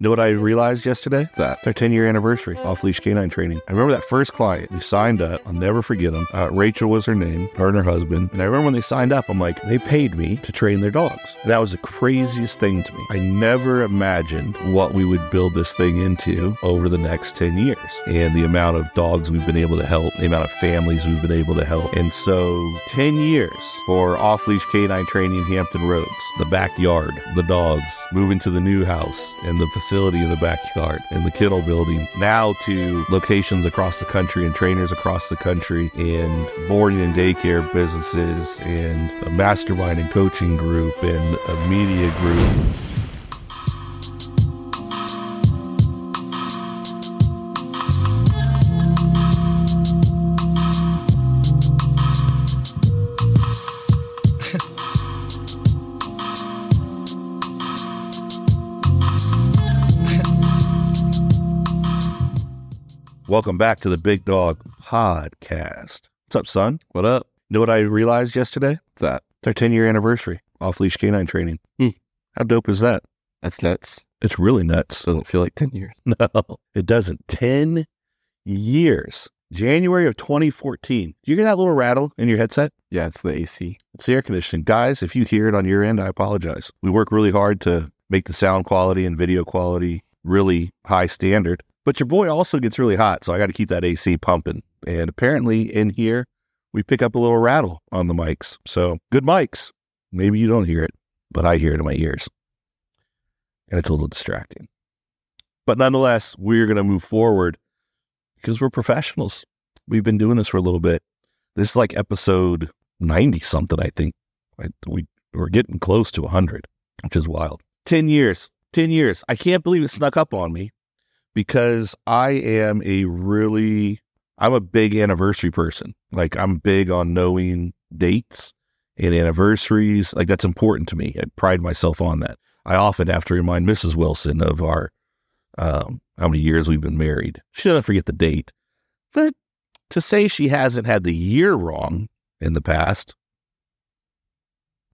know what I realized yesterday? that? Their 10 year anniversary off leash K9 training. I remember that first client who signed up. I'll never forget them. Uh, Rachel was her name, her and her husband. And I remember when they signed up, I'm like, they paid me to train their dogs. And that was the craziest thing to me. I never imagined what we would build this thing into over the next 10 years and the amount of dogs we've been able to help, the amount of families we've been able to help. And so 10 years for off leash canine training in Hampton Roads, the backyard, the dogs, moving to the new house and the facility in the backyard and the kennel building, now to locations across the country and trainers across the country and boarding and daycare businesses and a mastermind and coaching group and a media group. Welcome back to the Big Dog Podcast. What's up, son? What up? You know what I realized yesterday? What's That? It's our 10 year anniversary off leash K9 training. Hmm. How dope is that? That's nuts. It's really nuts. Doesn't feel like 10 years. No, it doesn't. 10 years. January of 2014. Do you hear that little rattle in your headset? Yeah, it's the AC. It's the air conditioning. Guys, if you hear it on your end, I apologize. We work really hard to make the sound quality and video quality really high standard. But your boy also gets really hot, so I got to keep that AC pumping. And apparently in here, we pick up a little rattle on the mics. So good mics. Maybe you don't hear it, but I hear it in my ears. And it's a little distracting. But nonetheless, we're going to move forward because we're professionals. We've been doing this for a little bit. This is like episode 90 something, I think. We, we're getting close to 100, which is wild. 10 years. 10 years. I can't believe it snuck up on me because I am a really, I'm a big anniversary person. Like I'm big on knowing dates and anniversaries. Like that's important to me. I pride myself on that. I often have to remind Mrs. Wilson of our, um, how many years we've been married. She doesn't forget the date, but to say she hasn't had the year wrong in the past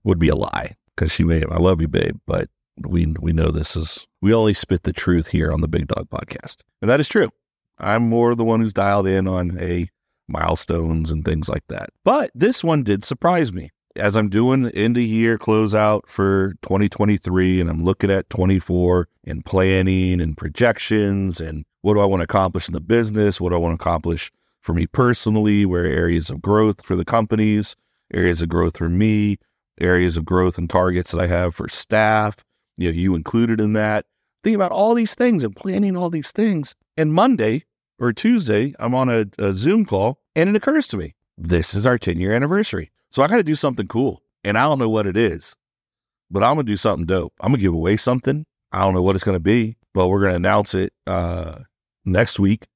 would be a lie because she may have, I love you, babe, but we we know this is we only spit the truth here on the Big Dog Podcast, and that is true. I'm more the one who's dialed in on a milestones and things like that. But this one did surprise me as I'm doing end of year closeout for 2023, and I'm looking at 24 and planning and projections and what do I want to accomplish in the business? What do I want to accomplish for me personally? Where areas of growth for the companies, areas of growth for me, areas of growth and targets that I have for staff you know, you included in that. Think about all these things and planning all these things. And Monday or Tuesday, I'm on a, a Zoom call and it occurs to me, this is our 10 year anniversary. So I got to do something cool. And I don't know what it is, but I'm going to do something dope. I'm going to give away something. I don't know what it's going to be, but we're going to announce it uh, next week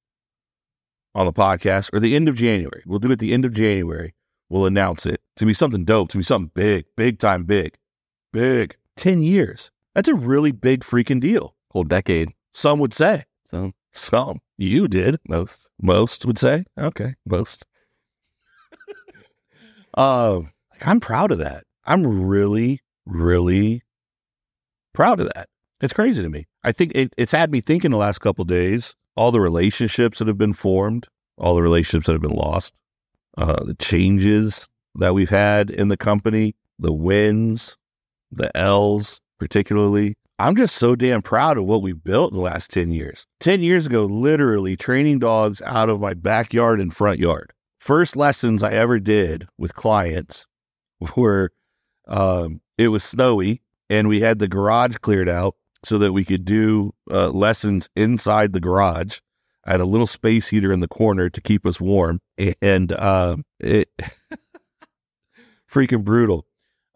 on the podcast or the end of January. We'll do it the end of January. We'll announce it to be something dope, to be something big, big time, big, big. 10 years. That's a really big freaking deal. Whole decade. Some would say. Some. Some. You did. most. Most would say. Okay. Most. uh, I'm proud of that. I'm really, really proud of that. It's crazy to me. I think it, it's had me thinking the last couple days, all the relationships that have been formed, all the relationships that have been lost, uh, the changes that we've had in the company, the wins, the L's, particularly. I'm just so damn proud of what we've built in the last 10 years. 10 years ago, literally training dogs out of my backyard and front yard. First lessons I ever did with clients were um, it was snowy and we had the garage cleared out so that we could do uh, lessons inside the garage. I had a little space heater in the corner to keep us warm, and uh, it freaking brutal.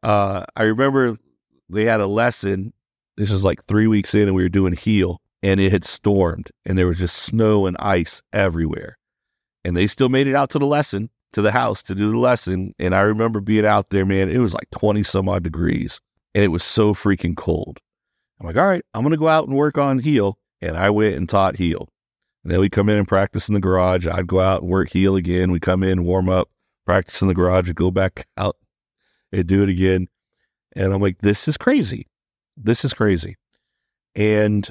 Uh, I remember they had a lesson. This was like three weeks in, and we were doing heel, and it had stormed, and there was just snow and ice everywhere. And they still made it out to the lesson, to the house to do the lesson. And I remember being out there, man, it was like 20 some odd degrees, and it was so freaking cold. I'm like, all right, I'm going to go out and work on heel. And I went and taught heel. And then we come in and practice in the garage. I'd go out and work heel again. We come in, warm up, practice in the garage, and go back out and do it again. And I'm like, this is crazy. This is crazy. And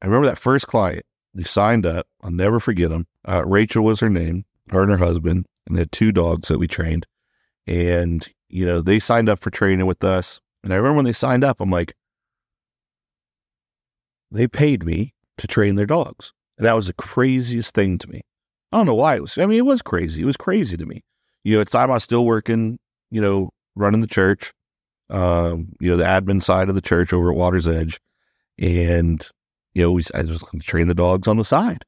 I remember that first client. They signed up. I'll never forget them. Uh, Rachel was her name, her and her husband, and they had two dogs that we trained. And, you know, they signed up for training with us. And I remember when they signed up, I'm like, they paid me to train their dogs. And that was the craziest thing to me. I don't know why it was. I mean, it was crazy. It was crazy to me. You know, at the time I was still working, you know, running the church, um, you know, the admin side of the church over at Water's Edge. And, you know, we, I was going to train the dogs on the side.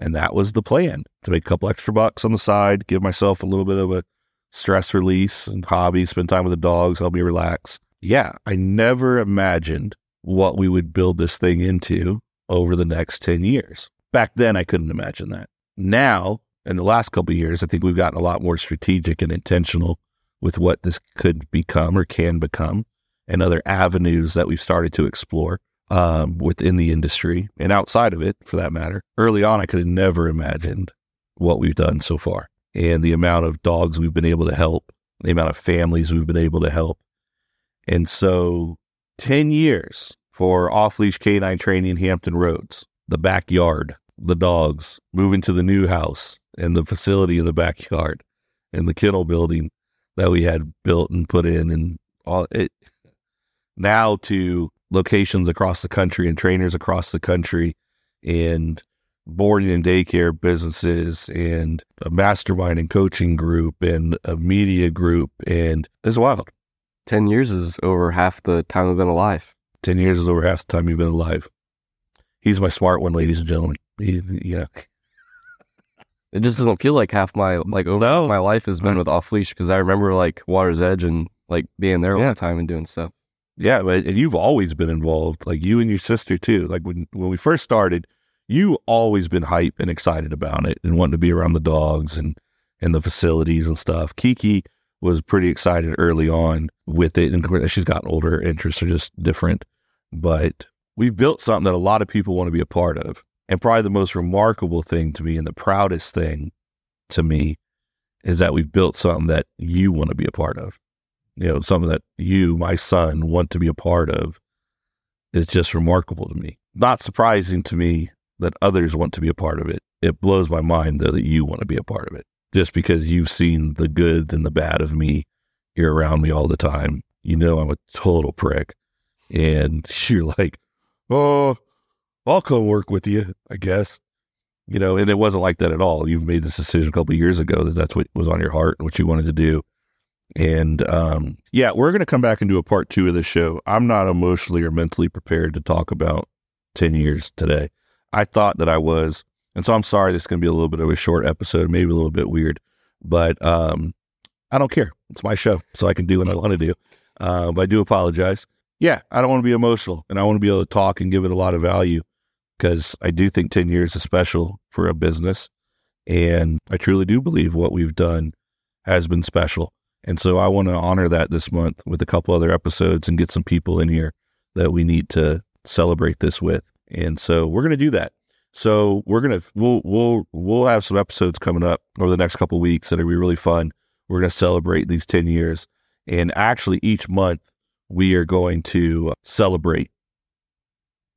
And that was the plan to make a couple extra bucks on the side, give myself a little bit of a stress release and hobby, spend time with the dogs, help me relax. Yeah, I never imagined what we would build this thing into over the next 10 years. Back then, I couldn't imagine that. Now, in the last couple years, I think we've gotten a lot more strategic and intentional with what this could become or can become and other avenues that we've started to explore um, within the industry and outside of it, for that matter. Early on, I could have never imagined what we've done so far and the amount of dogs we've been able to help, the amount of families we've been able to help. And so 10 years for off leash K9 training Hampton Roads, the backyard, the dogs, moving to the new house and the facility in the backyard and the kennel building that we had built and put in and all it now to locations across the country and trainers across the country and boarding and daycare businesses and a mastermind and coaching group and a media group and it's wild 10 years is over half the time I've been alive. 10 years is over half the time you've been alive. He's my smart one, ladies and gentlemen. He, you know, It just doesn't feel like half my like over No. my life has been uh-huh. with off leash because I remember like Water's Edge and like being there all Yeah. the time and doing stuff. yeah, but and you've always been involved, like you and your sister too. Like when when we first started, you always been hype and excited about it and wanting to be around the dogs and and the facilities and stuff. Kiki was pretty excited early on with it, and she's gotten older. Her interests are just different, but we've built something that a lot of people want to be a part of. And probably the most remarkable thing to me and the proudest thing to me is that we've built something that you want to be a part of. You know, something that you, my son, want to be a part of is just remarkable to me. Not surprising to me that others want to be a part of it. It blows my mind, though, that you want to be a part of it just because you've seen the good and the bad of me. You're around me all the time. You know, I'm a total prick. And you're like, oh, I'll come work with you, I guess. You know, and it wasn't like that at all. You've made this decision a couple years ago that that's what was on your heart and what you wanted to do. And um, yeah, we're going to come back and do a part two of this show. I'm not emotionally or mentally prepared to talk about 10 years today. I thought that I was. And so I'm sorry this is going to be a little bit of a short episode, maybe a little bit weird, but um, I don't care. It's my show, so I can do what I want to do. Uh, but I do apologize. Yeah, I don't want to be emotional and I want to be able to talk and give it a lot of value because I do think 10 years is special for a business. And I truly do believe what we've done has been special. And so I want to honor that this month with a couple other episodes and get some people in here that we need to celebrate this with. And so we're going to do that. So we're going to, we'll, we'll, we'll have some episodes coming up over the next couple weeks that are be really fun. We're going to celebrate these 10 years. And actually each month we are going to celebrate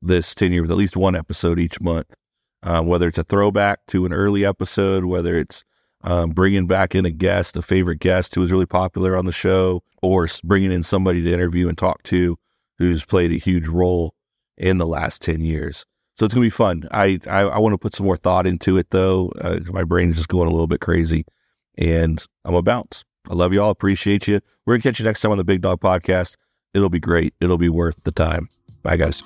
this 10 year with at least one episode each month, um, whether it's a throwback to an early episode, whether it's um, bringing back in a guest, a favorite guest who was really popular on the show, or bringing in somebody to interview and talk to who's played a huge role in the last 10 years. So it's going to be fun. I, I, I want to put some more thought into it though. Uh, my brain is just going a little bit crazy and I'm a bounce. I love you all. Appreciate you. We're going to catch you next time on the Big Dog Podcast. It'll be great. It'll be worth the time. Bye, guys.